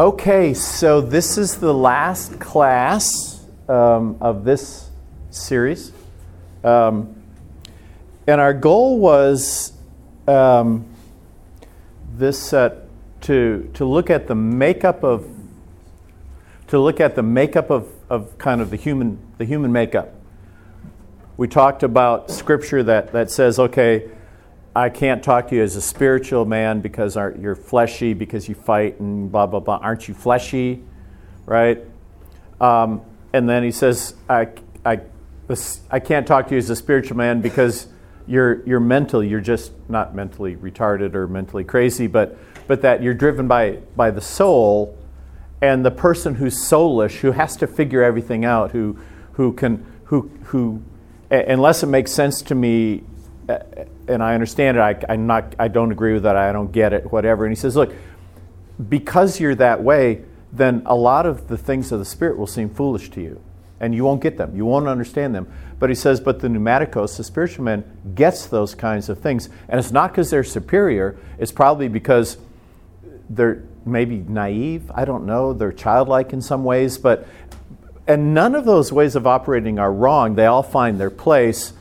Okay, so this is the last class um, of this series. Um, and our goal was um, this set to, to look at the makeup of to look at the makeup of, of kind of the human the human makeup. We talked about scripture that, that says, okay, I can't talk to you as a spiritual man because you're fleshy, because you fight and blah, blah, blah. Aren't you fleshy? Right? Um, and then he says, I, I, I can't talk to you as a spiritual man because you're, you're mental. You're just not mentally retarded or mentally crazy, but, but that you're driven by, by the soul. And the person who's soulish, who has to figure everything out, who, who can, who, who, unless it makes sense to me and I understand it. I, I'm not, I don't agree with that. I don't get it, whatever. And he says, look, because you're that way, then a lot of the things of the Spirit will seem foolish to you. And you won't get them. You won't understand them. But he says, but the pneumaticos, the spiritual man, gets those kinds of things. And it's not because they're superior, it's probably because they're maybe naive. I don't know. They're childlike in some ways. But, and none of those ways of operating are wrong. They all find their place.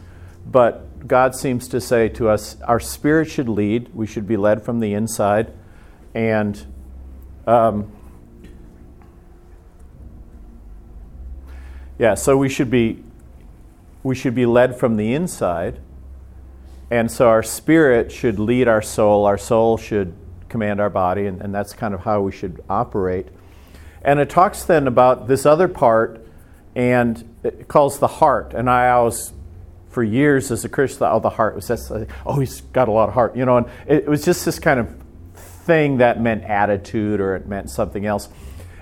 But God seems to say to us our spirit should lead. We should be led from the inside. And um, yeah, so we should be we should be led from the inside. And so our spirit should lead our soul, our soul should command our body, and, and that's kind of how we should operate. And it talks then about this other part, and it calls the heart. And I always for years as a Christian, oh, the heart was just, oh, he's got a lot of heart, you know, and it, was just this kind of thing that meant attitude or it meant something else.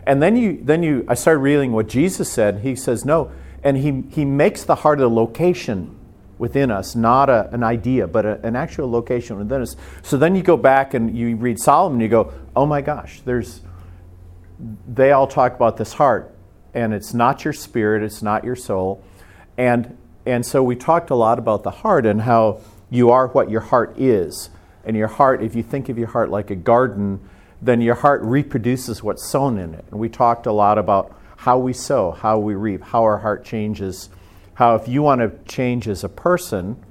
And then you, then you, I started reading what Jesus said. He says no, and he he makes the heart a location within us, not a, an idea, but a, an actual location within us. So then you go back and you read Solomon, you go, oh my gosh, there's. They all talk about this heart, and it's not your spirit, it's not your soul, and and so we talked a lot about the heart and how you are what your heart is. And your heart, if you think of your heart like a garden, then your heart reproduces what's sown in it. And we talked a lot about how we sow, how we reap, how our heart changes. How, if you want to change as a person,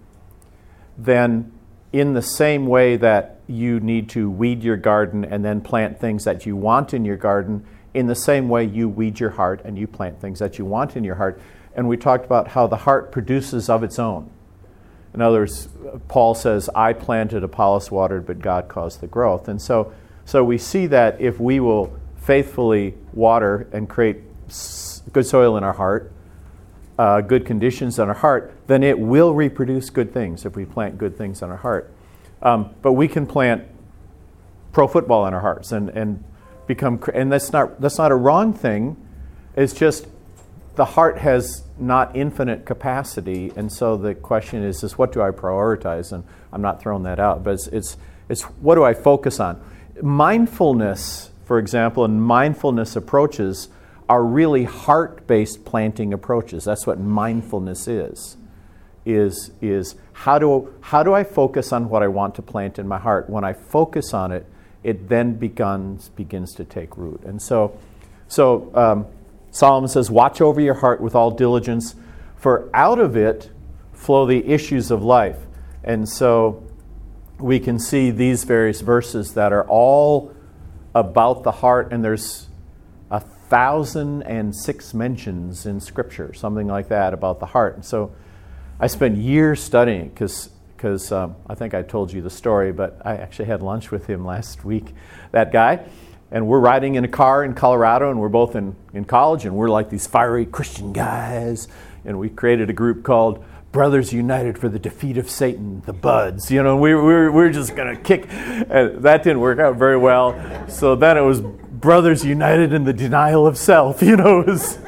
then in the same way that you need to weed your garden and then plant things that you want in your garden, in the same way you weed your heart and you plant things that you want in your heart and we talked about how the heart produces of its own. In other words, Paul says, I planted, Apollos watered, but God caused the growth. And so, so we see that if we will faithfully water and create good soil in our heart, uh, good conditions in our heart, then it will reproduce good things if we plant good things in our heart. Um, but we can plant pro football in our hearts and, and become, and that's not, that's not a wrong thing. It's just the heart has not infinite capacity, and so the question is, is what do I prioritize? And I'm not throwing that out, but it's, it's, it's what do I focus on? Mindfulness, for example, and mindfulness approaches are really heart-based planting approaches. That's what mindfulness is. Is, is how, do, how do I focus on what I want to plant in my heart? When I focus on it, it then begins, begins to take root. And so, so um, Solomon says, Watch over your heart with all diligence, for out of it flow the issues of life. And so we can see these various verses that are all about the heart, and there's a thousand and six mentions in Scripture, something like that, about the heart. And so I spent years studying because because um, I think I told you the story, but I actually had lunch with him last week, that guy and we're riding in a car in Colorado, and we're both in, in college, and we're like these fiery Christian guys. And we created a group called Brothers United for the Defeat of Satan, the Buds. You know, we, we, were, we were just going to kick. And that didn't work out very well. So then it was Brothers United in the Denial of Self. You know, it was.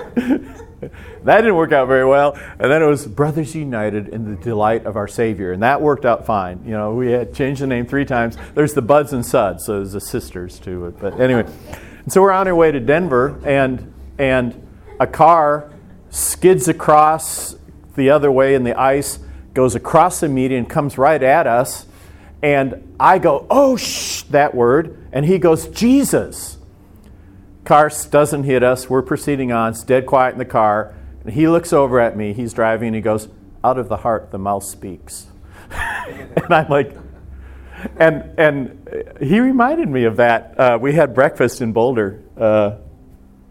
that didn't work out very well. And then it was Brothers United in the Delight of Our Savior. And that worked out fine. You know, we had changed the name three times. There's the Buds and Suds, so there's the sisters to it. But anyway, and so we're on our way to Denver, and, and a car skids across the other way in the ice, goes across the median, comes right at us. And I go, oh, shh, that word. And he goes, Jesus. Car doesn't hit us. We're proceeding on. It's dead quiet in the car. And he looks over at me. He's driving and he goes, Out of the heart, the mouth speaks. and I'm like, and, and he reminded me of that. Uh, we had breakfast in Boulder uh,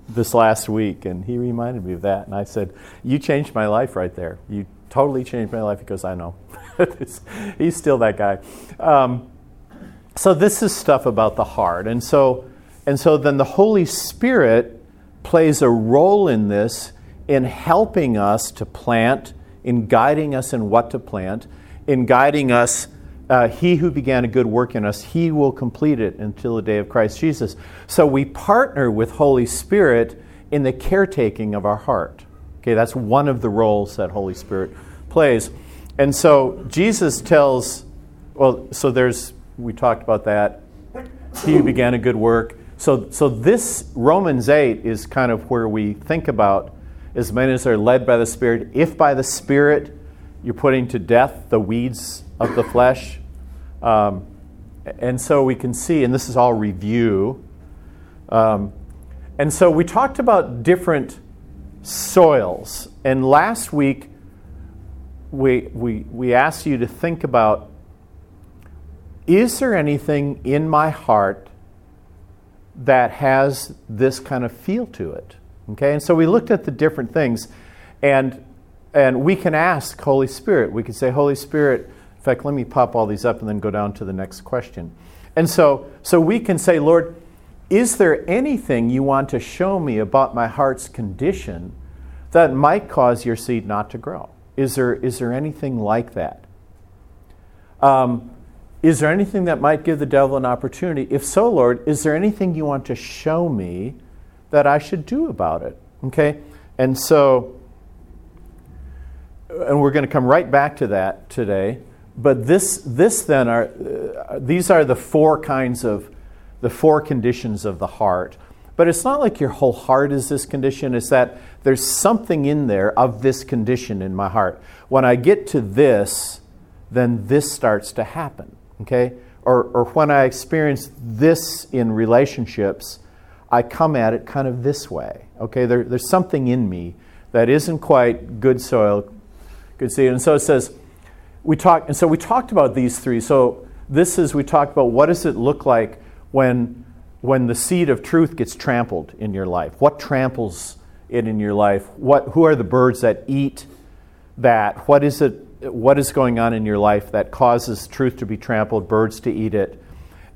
this last week, and he reminded me of that. And I said, You changed my life right there. You totally changed my life. He goes, I know. He's still that guy. Um, so this is stuff about the heart. And so, and so then the Holy Spirit plays a role in this in helping us to plant, in guiding us in what to plant, in guiding us. Uh, he who began a good work in us, he will complete it until the day of Christ Jesus. So we partner with Holy Spirit in the caretaking of our heart. Okay, that's one of the roles that Holy Spirit plays. And so Jesus tells, well, so there's, we talked about that. He who began a good work. So, so this Romans 8 is kind of where we think about as many as are led by the Spirit. If by the Spirit you're putting to death the weeds of the flesh. Um, and so we can see, and this is all review. Um, and so we talked about different soils. And last week, we, we, we asked you to think about is there anything in my heart that has this kind of feel to it? Okay, and so we looked at the different things, and, and we can ask Holy Spirit. We can say, Holy Spirit, in fact, let me pop all these up and then go down to the next question. And so, so we can say, Lord, is there anything you want to show me about my heart's condition that might cause your seed not to grow? Is there, is there anything like that? Um, is there anything that might give the devil an opportunity? If so, Lord, is there anything you want to show me that I should do about it? Okay? And so, and we're going to come right back to that today. But this, this then are, uh, these are the four kinds of, the four conditions of the heart. But it's not like your whole heart is this condition, it's that there's something in there of this condition in my heart. When I get to this, then this starts to happen, okay? Or, or when I experience this in relationships, I come at it kind of this way, okay? There, there's something in me that isn't quite good soil, good seed. And so it says, we talked, and so we talked about these three. So this is, we talked about what does it look like when, when the seed of truth gets trampled in your life? What tramples it in your life? What, who are the birds that eat that? What is it? What is going on in your life that causes truth to be trampled, birds to eat it?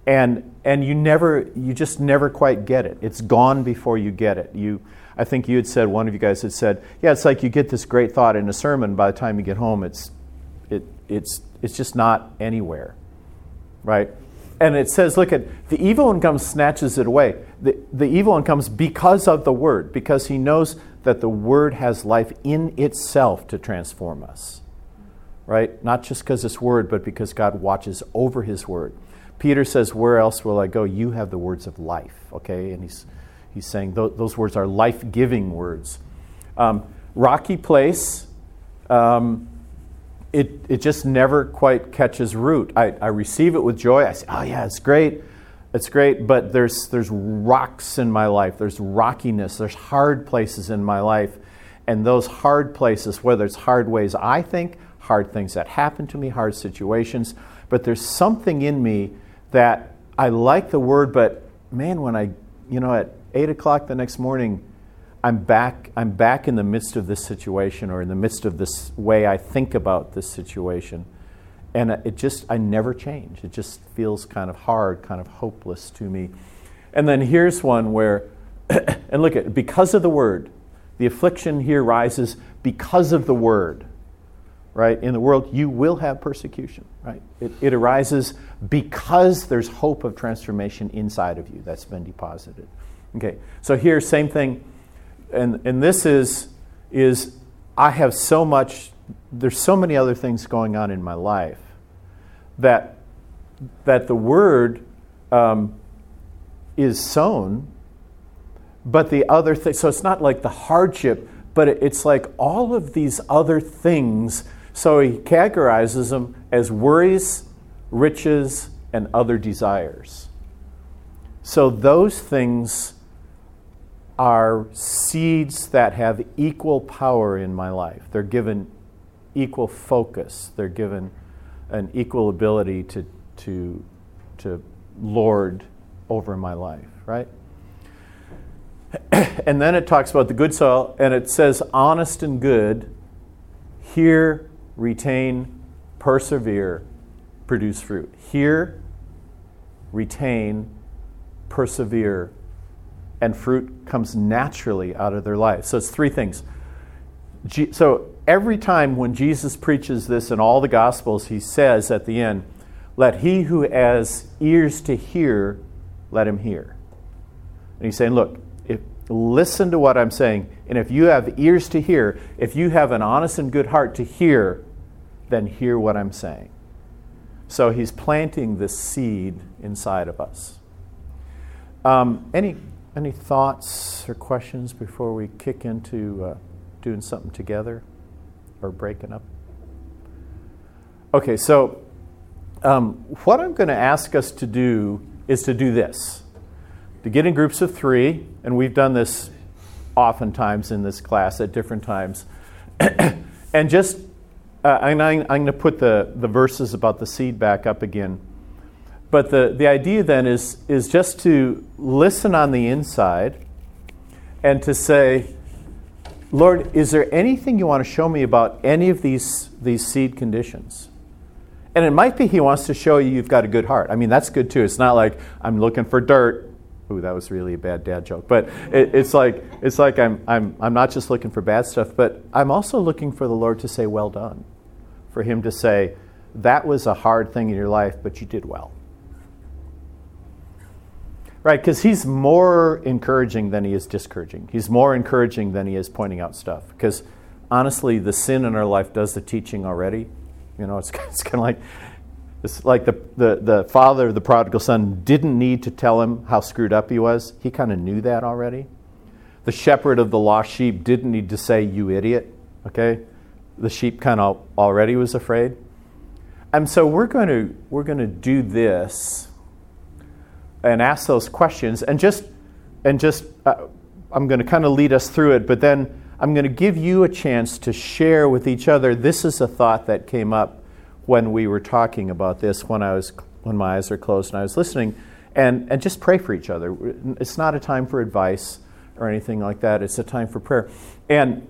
And, and you never, you just never quite get it. It's gone before you get it. You, I think you had said, one of you guys had said, yeah, it's like you get this great thought in a sermon. By the time you get home, it's, it, it's, it's just not anywhere, right? and it says, look at the evil one comes, snatches it away. The, the evil one comes because of the word, because he knows that the word has life in itself to transform us. Right? Not just because it's word, but because God watches over his word. Peter says, Where else will I go? You have the words of life. Okay? And he's, he's saying th- those words are life giving words. Um, rocky place. Um, it, it just never quite catches root. I, I receive it with joy. I say, oh, yeah, it's great. It's great, but there's, there's rocks in my life. There's rockiness. There's hard places in my life. And those hard places, whether it's hard ways I think, hard things that happen to me, hard situations, but there's something in me that I like the word, but man, when I, you know, at 8 o'clock the next morning, I'm back, I'm back in the midst of this situation or in the midst of this way I think about this situation. And it just, I never change. It just feels kind of hard, kind of hopeless to me. And then here's one where, and look at, because of the word, the affliction here rises because of the word, right? In the world, you will have persecution, right? It, it arises because there's hope of transformation inside of you that's been deposited. Okay, so here, same thing and, and this is, is I have so much, there's so many other things going on in my life that, that the word um, is sown, but the other thing, so it's not like the hardship, but it's like all of these other things. So he categorizes them as worries, riches, and other desires. So those things are seeds that have equal power in my life. They're given equal focus. They're given an equal ability to, to, to lord over my life, right? and then it talks about the good soil, and it says, honest and good, hear, retain, persevere, produce fruit. Hear, retain, persevere, and fruit comes naturally out of their life. So it's three things. So every time when Jesus preaches this in all the Gospels, he says at the end, Let he who has ears to hear, let him hear. And he's saying, Look, listen to what I'm saying. And if you have ears to hear, if you have an honest and good heart to hear, then hear what I'm saying. So he's planting this seed inside of us. Um, any, any thoughts or questions before we kick into uh, doing something together or breaking up? Okay, so um, what I'm going to ask us to do is to do this to get in groups of three, and we've done this oftentimes in this class at different times, and just uh, I'm, I'm going to put the, the verses about the seed back up again. But the, the idea then is, is just to listen on the inside and to say, Lord, is there anything you want to show me about any of these, these seed conditions? And it might be He wants to show you you've got a good heart. I mean, that's good too. It's not like I'm looking for dirt. Ooh, that was really a bad dad joke. But it, it's like, it's like I'm, I'm, I'm not just looking for bad stuff, but I'm also looking for the Lord to say, Well done. For Him to say, That was a hard thing in your life, but you did well. Right, because he's more encouraging than he is discouraging. He's more encouraging than he is pointing out stuff. Because honestly, the sin in our life does the teaching already. You know, it's, it's kind of like it's like the, the, the father of the prodigal son didn't need to tell him how screwed up he was. He kind of knew that already. The shepherd of the lost sheep didn't need to say, You idiot. Okay? The sheep kind of already was afraid. And so we're going to, we're going to do this and ask those questions and just and just uh, I'm going to kind of lead us through it, but then I'm going to give you a chance to share with each other. This is a thought that came up when we were talking about this when I was when my eyes are closed and I was listening and and just pray for each other. It's not a time for advice or anything like that. It's a time for prayer. And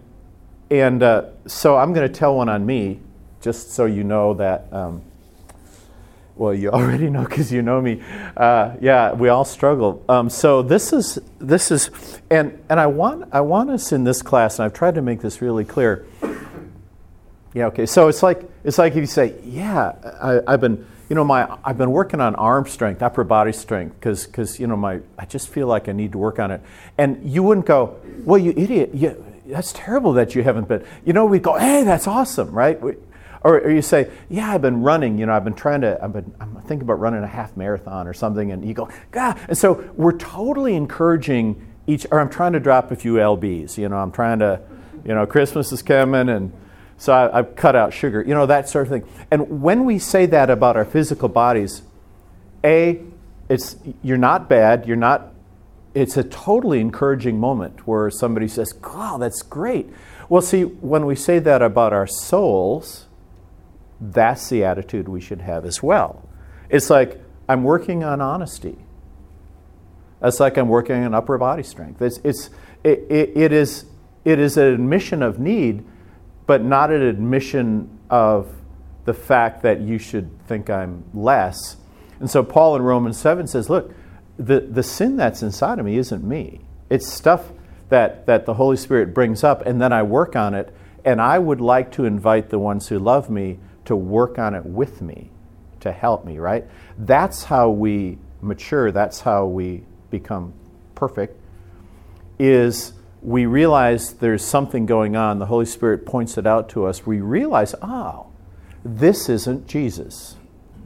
and uh, so I'm going to tell one on me, just so you know that um, well, you already know because you know me. Uh, yeah, we all struggle. Um, so this is this is, and and I want I want us in this class, and I've tried to make this really clear. Yeah, okay. So it's like it's like if you say, yeah, I, have been you know my I've been working on arm strength, upper body strength, because because you know my I just feel like I need to work on it, and you wouldn't go, well, you idiot, you, that's terrible that you haven't been. You know, we go, hey, that's awesome, right? We, or, or, you say, yeah, I've been running, you know, I've been trying to, I've been, I'm thinking about running a half marathon or something, and you go, God. And so we're totally encouraging each, or I'm trying to drop a few LBs, you know, I'm trying to, you know, Christmas is coming, and so I, I've cut out sugar, you know, that sort of thing. And when we say that about our physical bodies, A, it's, you're not bad, you're not, it's a totally encouraging moment where somebody says, wow, that's great. Well, see, when we say that about our souls, that's the attitude we should have as well. It's like, I'm working on honesty. That's like I'm working on upper body strength. It's, it's, it, it, it, is, it is an admission of need, but not an admission of the fact that you should think I'm less. And so Paul in Romans 7 says, look, the, the sin that's inside of me isn't me. It's stuff that, that the Holy Spirit brings up, and then I work on it. And I would like to invite the ones who love me to work on it with me, to help me, right? That's how we mature, that's how we become perfect, is we realize there's something going on. The Holy Spirit points it out to us. We realize, oh, this isn't Jesus.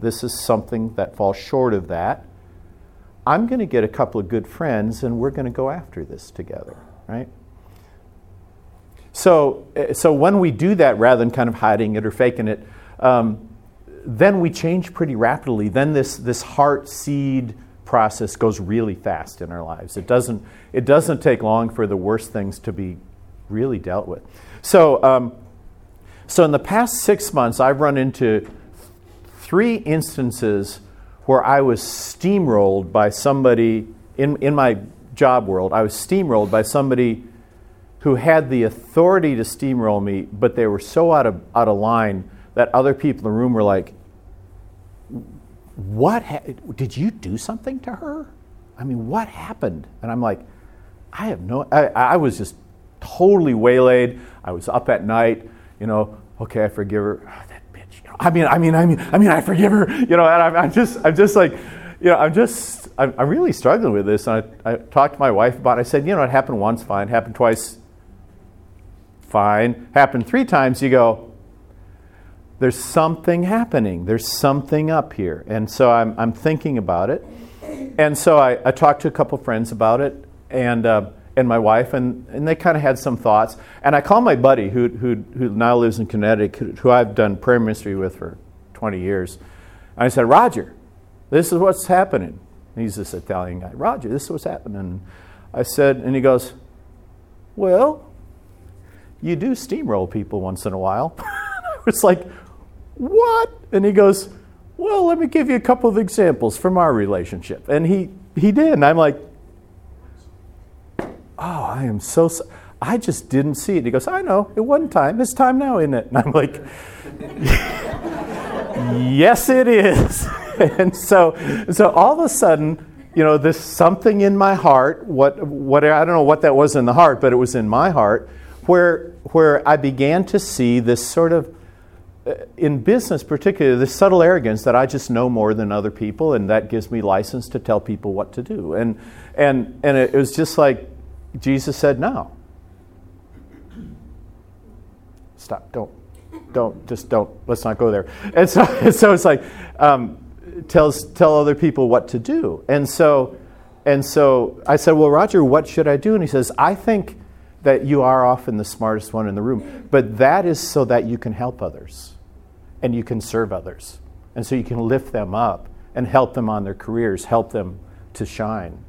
This is something that falls short of that. I'm going to get a couple of good friends and we're going to go after this together, right? So, eh, so when we do that, rather than kind of hiding it or faking it, um, then we change pretty rapidly. Then this, this heart seed process goes really fast in our lives. It doesn't, it doesn't take long for the worst things to be really dealt with. So, um, so in the past six months, I've run into three instances where I was steamrolled by somebody in, in my job world. I was steamrolled by somebody who had the authority to steamroll me, but they were so out of, out of line that other people in the room were like, What ha- did you do something to her? I mean, what happened? And I'm like, I have no, I, I was just totally waylaid. I was up at night, you know, okay, I forgive her. Oh, that bitch. You know, I mean, I mean, I mean, I mean, I forgive her. You know, and I'm, I'm just, I'm just like, you know, I'm just, I'm, I'm really struggling with this. And I, I talked to my wife about it. I said, you know, it happened once, fine. Happened twice, fine. Happened three times, you go, there's something happening. There's something up here. And so I'm, I'm thinking about it. And so I, I talked to a couple friends about it. And, uh, and my wife, and, and they kind of had some thoughts. And I called my buddy, who, who, who now lives in Connecticut, who I've done prayer ministry with for 20 years. And I said, Roger, this is what's happening. He's this Italian guy. Roger, this is what's happening. I said, and he goes, Well, you do steamroll people once in a while. I was like, What? And he goes, Well, let me give you a couple of examples from our relationship. And he, he did. And I'm like, Oh, I am so. I just didn't see it. He goes, I know. It wasn't time. It's time now, isn't it? And I'm like, Yes, it is. and so, so all of a sudden, you know, this something in my heart. What, what I don't know what that was in the heart, but it was in my heart, where where I began to see this sort of in business, particularly, this subtle arrogance that I just know more than other people, and that gives me license to tell people what to do. And and and it was just like Jesus said, "No, stop, don't, don't, just don't. Let's not go there." And so, so it's like um, tells tell other people what to do. And so, and so I said, "Well, Roger, what should I do?" And he says, "I think." That you are often the smartest one in the room, but that is so that you can help others and you can serve others. And so you can lift them up and help them on their careers, help them to shine.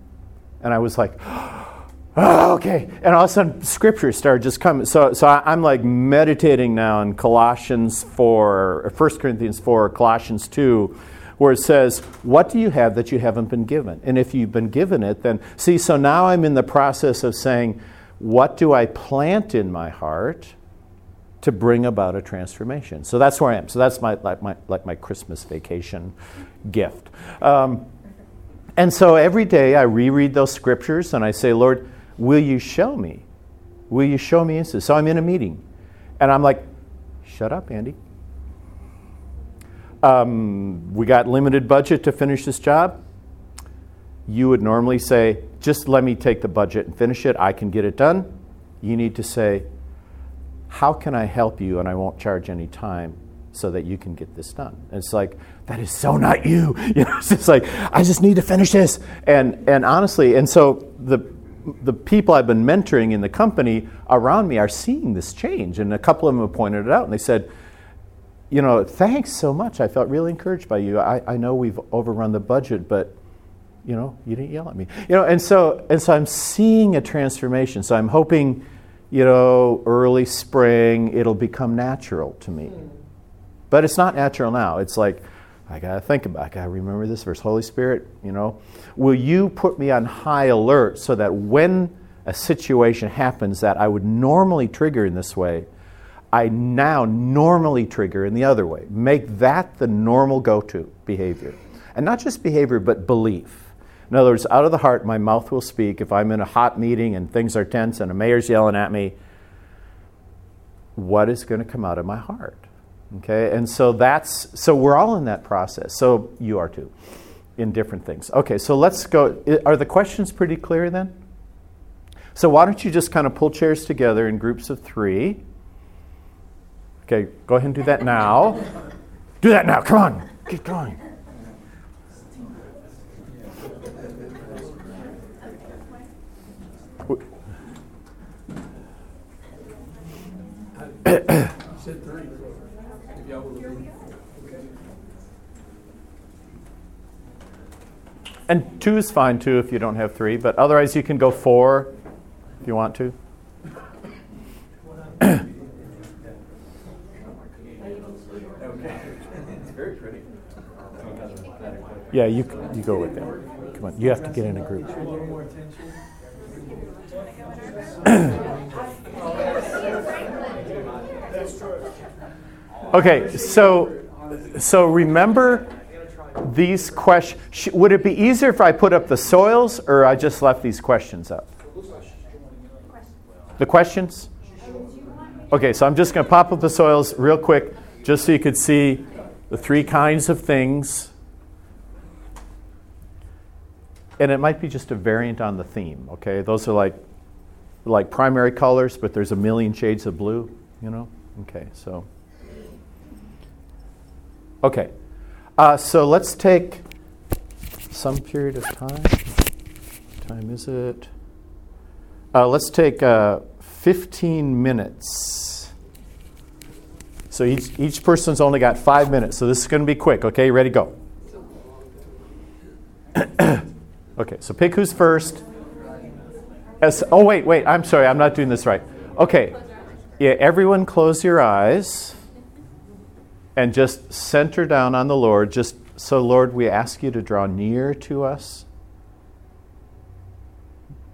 And I was like, oh, okay. And all of a sudden, scripture started just coming. So, so I, am like meditating now in Colossians 4, 1 Corinthians 4, Colossians 2, where it says, What do you have that you haven't been given? And if you've been given it, then see, so now I'm in the process of saying, What do I plant in my heart? To bring about a transformation. So that's where I am. So that's my like my like my Christmas vacation gift. Um, and so every day I reread those scriptures and I say, Lord, will you show me? Will you show me instances? So I'm in a meeting, and I'm like, shut up, Andy. Um, we got limited budget to finish this job. You would normally say, just let me take the budget and finish it. I can get it done. You need to say, how can I help you and I won't charge any time so that you can get this done? And it's like, that is so not you. You know, it's just like, I just need to finish this. And and honestly, and so the the people I've been mentoring in the company around me are seeing this change. And a couple of them have pointed it out and they said, you know, thanks so much. I felt really encouraged by you. I, I know we've overrun the budget, but you know, you didn't yell at me. You know, and so and so I'm seeing a transformation. So I'm hoping you know, early spring, it'll become natural to me. Hmm. But it's not natural now. It's like, I got to think about it. I got to remember this verse. Holy Spirit, you know, will you put me on high alert so that when a situation happens that I would normally trigger in this way, I now normally trigger in the other way. Make that the normal go to behavior. And not just behavior, but belief. In other words, out of the heart, my mouth will speak. If I'm in a hot meeting and things are tense and a mayor's yelling at me, what is going to come out of my heart? Okay, and so that's so we're all in that process. So you are too, in different things. Okay, so let's go. Are the questions pretty clear then? So why don't you just kind of pull chairs together in groups of three? Okay, go ahead and do that now. Do that now. Come on, keep going. said three. If y'all will agree. Okay. And two is fine too if you don't have three, but otherwise you can go four if you want to. Yeah, you, you go with them. Come on, you have to get in a group. Okay, so so remember these questions. Would it be easier if I put up the soils or I just left these questions up? The questions? Okay, so I'm just going to pop up the soils real quick just so you could see the three kinds of things. And it might be just a variant on the theme, okay? Those are like like primary colors, but there's a million shades of blue, you know? Okay, so Okay. Uh, so let's take some period of time. What time is it? Uh, let's take uh, 15 minutes. So each, each person's only got five minutes, so this is going to be quick. Okay, ready, go. okay, so pick who's first. As, oh, wait, wait, I'm sorry, I'm not doing this right. Okay, yeah, everyone close your eyes and just center down on the Lord. Just so, Lord, we ask you to draw near to us.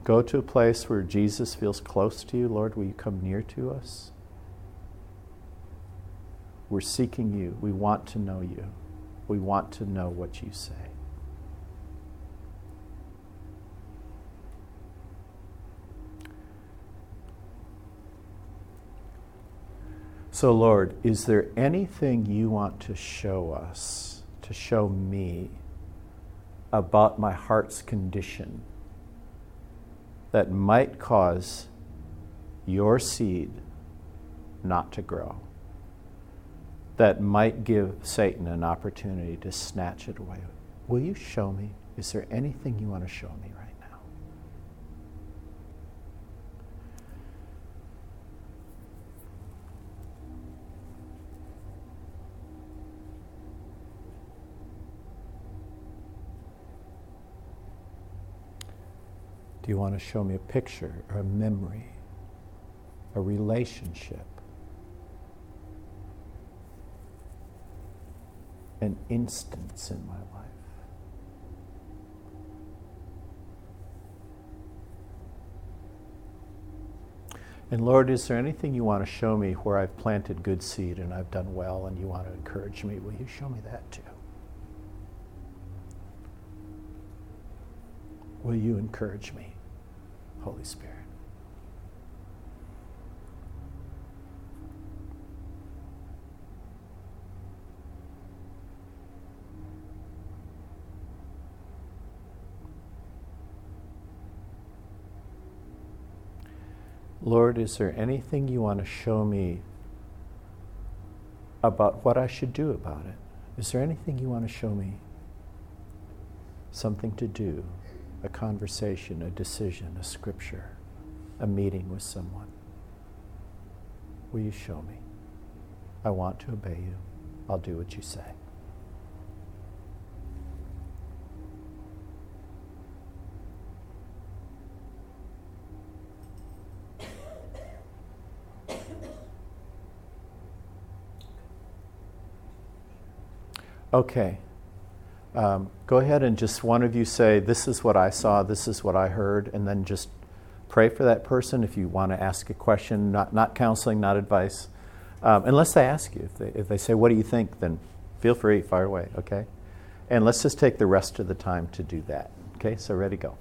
Go to a place where Jesus feels close to you. Lord, will you come near to us? We're seeking you. We want to know you. We want to know what you say. So, Lord, is there anything you want to show us, to show me about my heart's condition that might cause your seed not to grow? That might give Satan an opportunity to snatch it away. Will you show me? Is there anything you want to show me right Do you want to show me a picture or a memory, a relationship, an instance in my life? And Lord, is there anything you want to show me where I've planted good seed and I've done well and you want to encourage me? Will you show me that too? Will you encourage me, Holy Spirit? Lord, is there anything you want to show me about what I should do about it? Is there anything you want to show me? Something to do a conversation, a decision, a scripture, a meeting with someone. Will you show me? I want to obey you. I'll do what you say. Okay. Um, go ahead and just one of you say, This is what I saw, this is what I heard, and then just pray for that person if you want to ask a question, not, not counseling, not advice. Um, unless they ask you. If they, if they say, What do you think? then feel free, fire away, okay? And let's just take the rest of the time to do that. Okay, so ready, go.